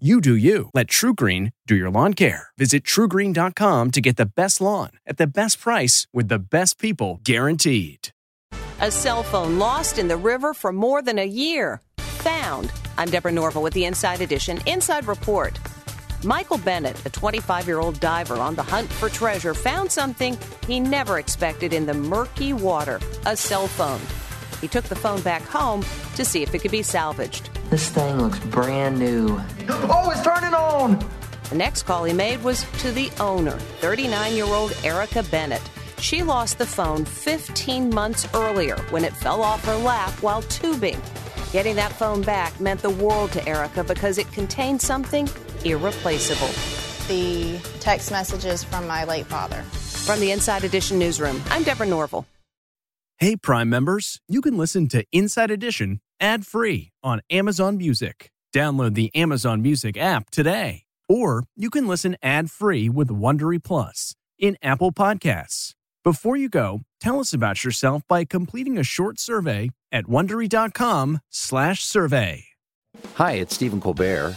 You do you. Let TruGreen do your lawn care. Visit trugreen.com to get the best lawn at the best price with the best people guaranteed. A cell phone lost in the river for more than a year. Found. I'm Deborah Norville with the Inside Edition Inside Report. Michael Bennett, a 25 year old diver on the hunt for treasure, found something he never expected in the murky water a cell phone. He took the phone back home to see if it could be salvaged. This thing looks brand new. Oh, it's turning on! The next call he made was to the owner, 39 year old Erica Bennett. She lost the phone 15 months earlier when it fell off her lap while tubing. Getting that phone back meant the world to Erica because it contained something irreplaceable. The text messages from my late father. From the Inside Edition newsroom, I'm Deborah Norville. Hey, Prime members, you can listen to Inside Edition ad free on Amazon Music. Download the Amazon Music app today. Or you can listen ad free with Wondery Plus in Apple Podcasts. Before you go, tell us about yourself by completing a short survey at wondery.com/survey. Hi, it's Stephen Colbert,